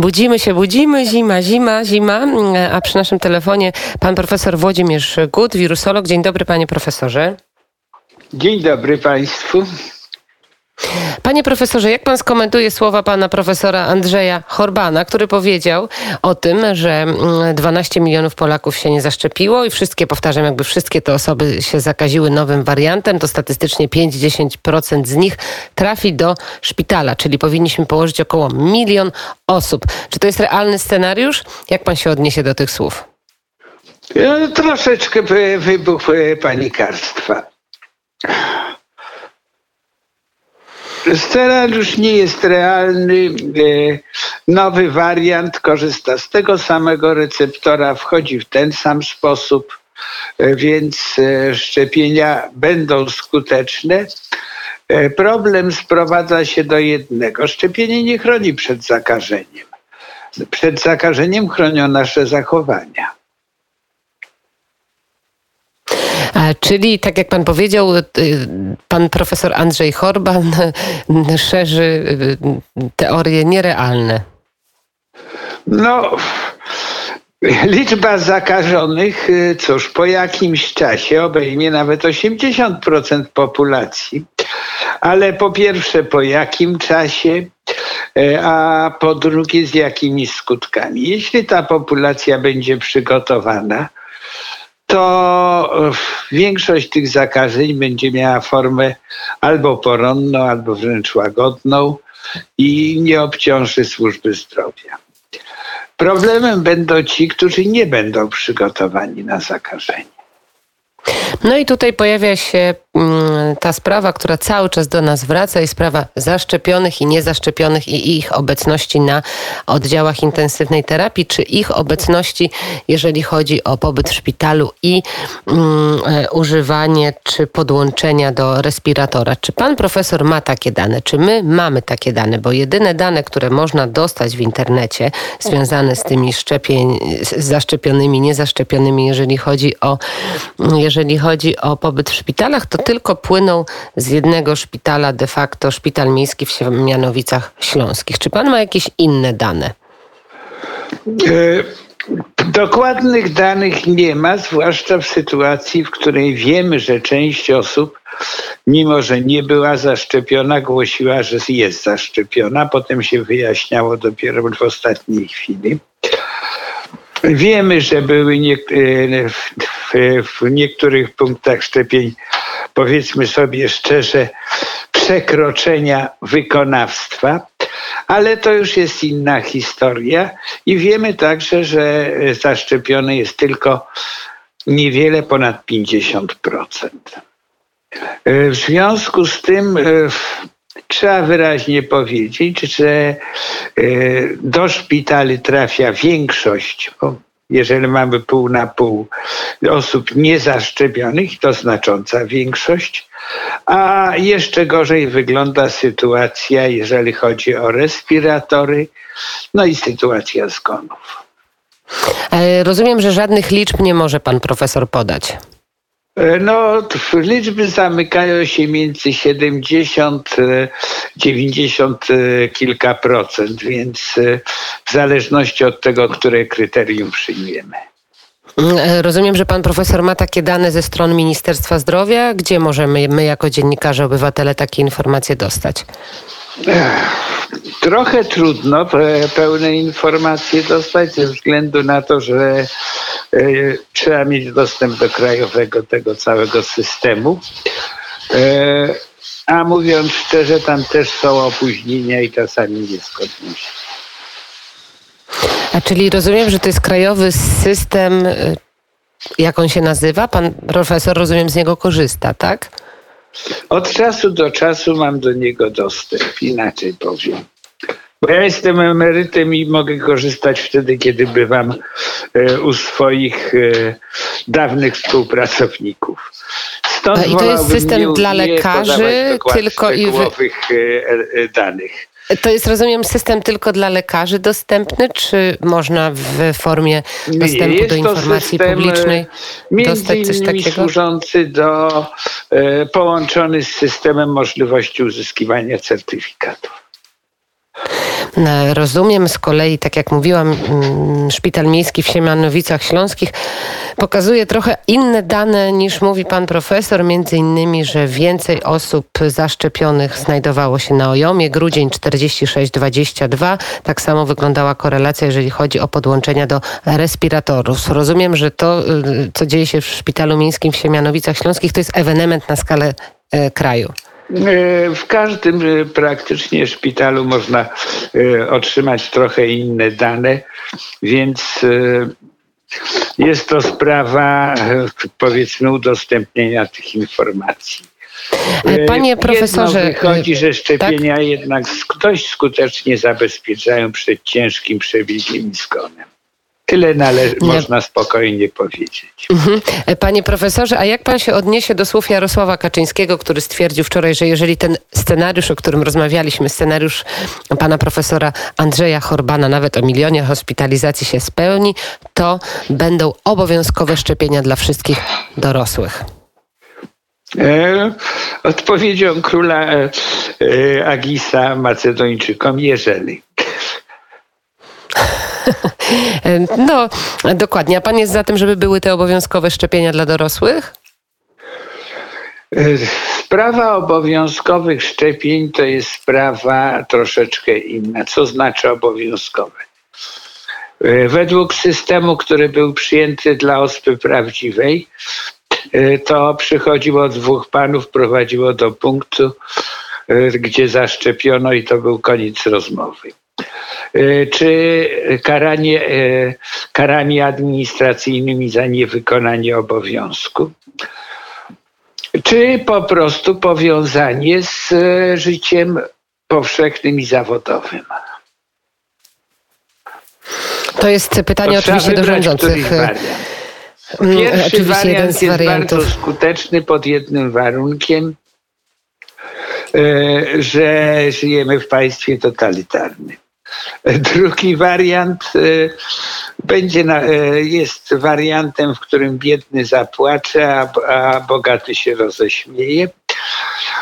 Budzimy się, budzimy, zima, zima, zima, a przy naszym telefonie pan profesor Włodzimierz Gut, wirusolog. Dzień dobry panie profesorze. Dzień dobry państwu. Panie profesorze, jak pan skomentuje słowa pana profesora Andrzeja Horbana, który powiedział o tym, że 12 milionów Polaków się nie zaszczepiło i wszystkie, powtarzam, jakby wszystkie te osoby się zakaziły nowym wariantem, to statystycznie 5-10% z nich trafi do szpitala, czyli powinniśmy położyć około milion osób. Czy to jest realny scenariusz? Jak pan się odniesie do tych słów? Ja, troszeczkę wybuch panikarstwa. Scenariusz nie jest realny. E, nowy wariant korzysta z tego samego receptora, wchodzi w ten sam sposób, e, więc e, szczepienia będą skuteczne. Problem sprowadza się do jednego. Szczepienie nie chroni przed zakażeniem. Przed zakażeniem chronią nasze zachowania. Czyli, tak jak pan powiedział, y, pan profesor Andrzej Horban szerzy y, teorie nierealne. No, liczba zakażonych, y, cóż, po jakimś czasie obejmie nawet 80% populacji. Ale po pierwsze, po jakim czasie, a po drugie, z jakimi skutkami. Jeśli ta populacja będzie przygotowana, to e, większość tych zakażeń będzie miała formę albo poronną, albo wręcz łagodną i nie obciąży służby zdrowia. Problemem będą ci, którzy nie będą przygotowani na zakażenie. No i tutaj pojawia się ta sprawa, która cały czas do nas wraca i sprawa zaszczepionych i niezaszczepionych i ich obecności na oddziałach intensywnej terapii, czy ich obecności, jeżeli chodzi o pobyt w szpitalu i mm, e, używanie czy podłączenia do respiratora. Czy pan profesor ma takie dane? Czy my mamy takie dane? Bo jedyne dane, które można dostać w internecie związane z tymi szczepień, z zaszczepionymi, niezaszczepionymi, jeżeli chodzi o jeżeli chodzi o pobyt w szpitalach, to tylko płyną z jednego szpitala, de facto szpital miejski w Siemianowicach Śląskich. Czy pan ma jakieś inne dane? E, dokładnych danych nie ma, zwłaszcza w sytuacji, w której wiemy, że część osób, mimo że nie była zaszczepiona, głosiła, że jest zaszczepiona. Potem się wyjaśniało dopiero w ostatniej chwili. Wiemy, że były nie, e, w niektórych punktach szczepień, powiedzmy sobie szczerze, przekroczenia wykonawstwa, ale to już jest inna historia i wiemy także, że zaszczepione jest tylko niewiele ponad 50%. W związku z tym e, trzeba wyraźnie powiedzieć, że e, do szpitali trafia większość, jeżeli mamy pół na pół osób niezaszczepionych, to znacząca większość, a jeszcze gorzej wygląda sytuacja, jeżeli chodzi o respiratory, no i sytuacja zgonów. E, rozumiem, że żadnych liczb nie może pan profesor podać. E, no, liczby zamykają się między 70, 90 e, e, kilka procent, więc w zależności od tego, które kryterium przyjmiemy. Mm, rozumiem, że pan profesor ma takie dane ze stron Ministerstwa Zdrowia. Gdzie możemy my jako dziennikarze, obywatele takie informacje dostać? Trochę trudno pełne informacje dostać ze względu na to, że e, trzeba mieć dostęp do krajowego tego całego systemu. E, a mówiąc szczerze, tam też są opóźnienia i czasami niezgodności. A czyli rozumiem, że to jest krajowy system, e, jak on się nazywa? Pan profesor, rozumiem, z niego korzysta, tak? Od czasu do czasu mam do niego dostęp, inaczej powiem. Bo ja jestem emerytem i mogę korzystać wtedy, kiedy bywam e, u swoich e, dawnych współpracowników. Stąd I to jest system dla lekarzy, tylko i wy... E, danych. To jest, rozumiem, system tylko dla lekarzy dostępny, czy można w formie dostępu do informacji publicznej dostać coś takiego? służący do, połączony z systemem możliwości uzyskiwania certyfikatów. Rozumiem. Z kolei, tak jak mówiłam, mm, Szpital Miejski w Siemianowicach Śląskich pokazuje trochę inne dane niż mówi pan profesor, między innymi, że więcej osób zaszczepionych znajdowało się na Ojomie, grudzień 46-22. Tak samo wyglądała korelacja, jeżeli chodzi o podłączenia do respiratorów. Rozumiem, że to, y, co dzieje się w Szpitalu Miejskim w Siemianowicach Śląskich, to jest ewenement na skalę e, kraju. E, w każdym e, praktycznie szpitalu można otrzymać trochę inne dane, więc jest to sprawa powiedzmy udostępnienia tych informacji. Panie profesorze. Jedno wychodzi, że szczepienia tak? jednak dość skutecznie zabezpieczają przed ciężkim przebiegiem i zgonem. Tyle nale- można spokojnie powiedzieć. Mhm. Panie profesorze, a jak pan się odniesie do słów Jarosława Kaczyńskiego, który stwierdził wczoraj, że jeżeli ten scenariusz, o którym rozmawialiśmy, scenariusz pana profesora Andrzeja Horbana, nawet o milionie hospitalizacji się spełni, to będą obowiązkowe szczepienia dla wszystkich dorosłych? E, odpowiedzią króla e, e, Agisa Macedończykom, jeżeli. No, dokładnie. A pan jest za tym, żeby były te obowiązkowe szczepienia dla dorosłych? Sprawa obowiązkowych szczepień to jest sprawa troszeczkę inna. Co znaczy obowiązkowe? Według systemu, który był przyjęty dla ospy prawdziwej, to przychodziło dwóch panów, prowadziło do punktu, gdzie zaszczepiono i to był koniec rozmowy. E, czy karanie e, karami administracyjnymi za niewykonanie obowiązku, czy po prostu powiązanie z e, życiem powszechnym i zawodowym. To jest pytanie to oczywiście do rządzących. Mm, Pierwszy Oczywiście wariant jest wariantów. bardzo skuteczny pod jednym warunkiem, że żyjemy w państwie totalitarnym. Drugi wariant e, będzie e, jest wariantem, w którym biedny zapłacze, a, a bogaty się roześmieje.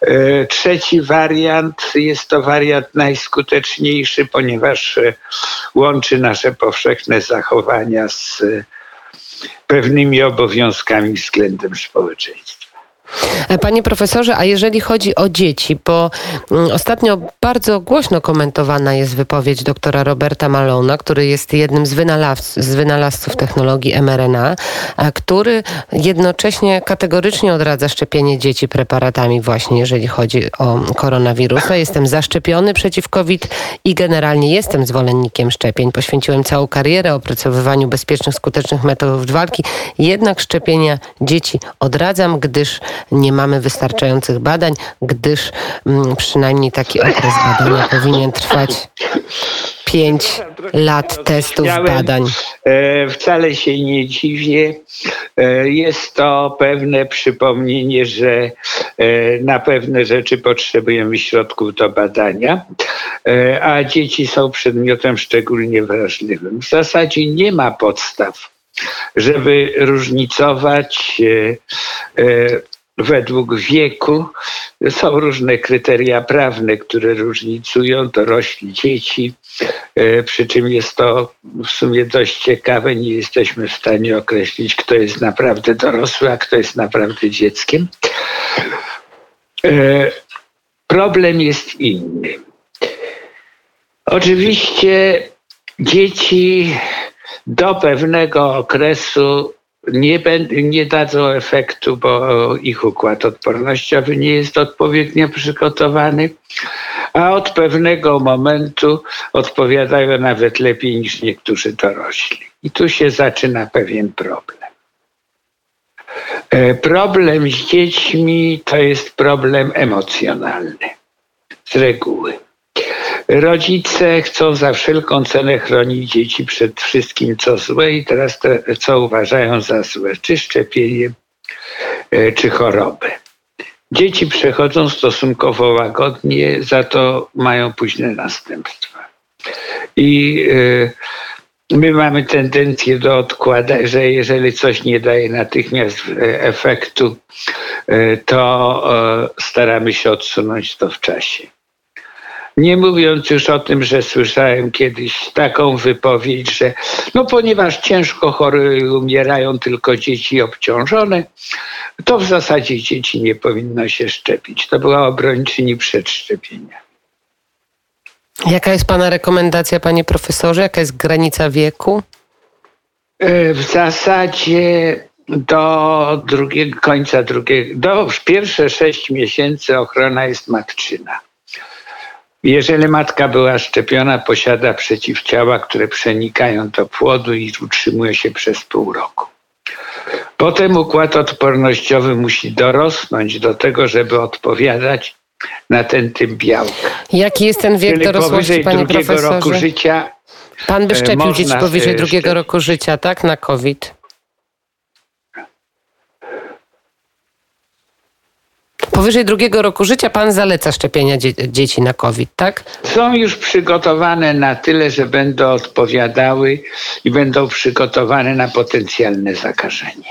E, trzeci wariant jest to wariant najskuteczniejszy, ponieważ łączy nasze powszechne zachowania z pewnymi obowiązkami względem społeczeństwa. Panie profesorze, a jeżeli chodzi o dzieci, bo mm, ostatnio bardzo głośno komentowana jest wypowiedź doktora Roberta Malona, który jest jednym z, z wynalazców technologii mRNA, który jednocześnie kategorycznie odradza szczepienie dzieci preparatami właśnie, jeżeli chodzi o koronawirusa. Jestem zaszczepiony przeciw COVID i generalnie jestem zwolennikiem szczepień. Poświęciłem całą karierę opracowywaniu bezpiecznych, skutecznych metod walki. Jednak szczepienia dzieci odradzam, gdyż nie mamy wystarczających badań, gdyż mm, przynajmniej taki okres badania powinien trwać pięć lat testów badań. E, wcale się nie dziwię. E, jest to pewne przypomnienie, że e, na pewne rzeczy potrzebujemy środków do badania, a dzieci są przedmiotem szczególnie wrażliwym. W zasadzie nie ma podstaw, żeby różnicować według wieku. Są różne kryteria prawne, które różnicują dorośli dzieci, e, przy czym jest to w sumie dość ciekawe. Nie jesteśmy w stanie określić, kto jest naprawdę dorosły, a kto jest naprawdę dzieckiem. E, problem jest inny. Oczywiście dzieci do pewnego okresu nie, nie dadzą efektu, bo ich układ odpornościowy nie jest odpowiednio przygotowany, a od pewnego momentu odpowiadają nawet lepiej niż niektórzy dorośli. I tu się zaczyna pewien problem. E, problem z dziećmi to jest problem emocjonalny z reguły. Rodzice chcą za wszelką cenę chronić dzieci przed wszystkim, co złe i teraz to, co uważają za złe, czy szczepienie, e, czy chorobę. Dzieci przechodzą stosunkowo łagodnie, za to mają późne następstwa. I e, my mamy tendencję do odkładania, że jeżeli coś nie daje natychmiast efektu, e, to staramy się odsunąć to w czasie. Nie mówiąc już o tym, że słyszałem kiedyś taką wypowiedź, że no ponieważ ciężko chory umierają tylko dzieci obciążone, to w zasadzie dzieci nie powinno się szczepić. To była obrończyni przedszczepienia. Jaka jest Pana rekomendacja, Panie Profesorze? Jaka jest granica wieku? E, w zasadzie do drugiego końca drugiego, do pierwsze sześć miesięcy ochrona jest matczyna. Jeżeli matka była szczepiona, posiada przeciwciała, które przenikają do płodu i utrzymuje się przez pół roku. Potem układ odpornościowy musi dorosnąć do tego, żeby odpowiadać na ten typ białka. Jaki jest ten wiek Czyli dorosłości, Panie drugiego Profesorze? roku życia Pan by e, szczepił dzieci powyżej drugiego szczepić. roku życia, tak? Na COVID. Powyżej drugiego roku życia pan zaleca szczepienia dzie- dzieci na COVID, tak? są już przygotowane na tyle, że będą odpowiadały i będą przygotowane na potencjalne zakażenie.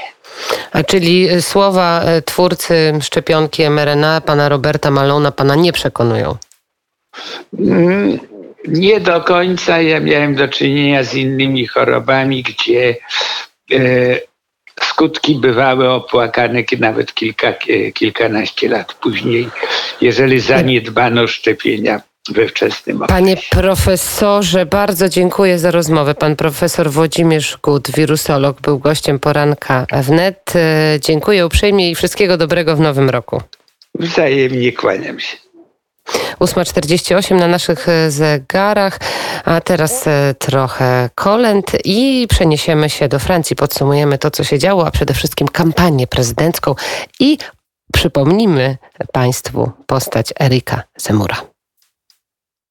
A czyli y, słowa y, twórcy szczepionki mRNA, pana Roberta Malona, pana nie przekonują. Mm, Nie do końca. Ja miałem do czynienia z innymi chorobami, gdzie e, skutki bywały opłakane nawet kilka, e, kilkanaście lat później, jeżeli zaniedbano szczepienia we wczesnym okresie. Panie profesorze, bardzo dziękuję za rozmowę. Pan profesor Włodzimierz Gut, wirusolog, był gościem poranka wnet. Y, Dziękuję uprzejmie i wszystkiego dobrego w nowym roku. Wzajemnie kłaniam się. 8.48 na naszych e, zegarach, a teraz e, trochę kolęd i przeniesiemy się do Francji. Podsumujemy to, co się działo, a przede wszystkim kampanię prezydencką i przypomnimy Państwu postać Erika Zemura.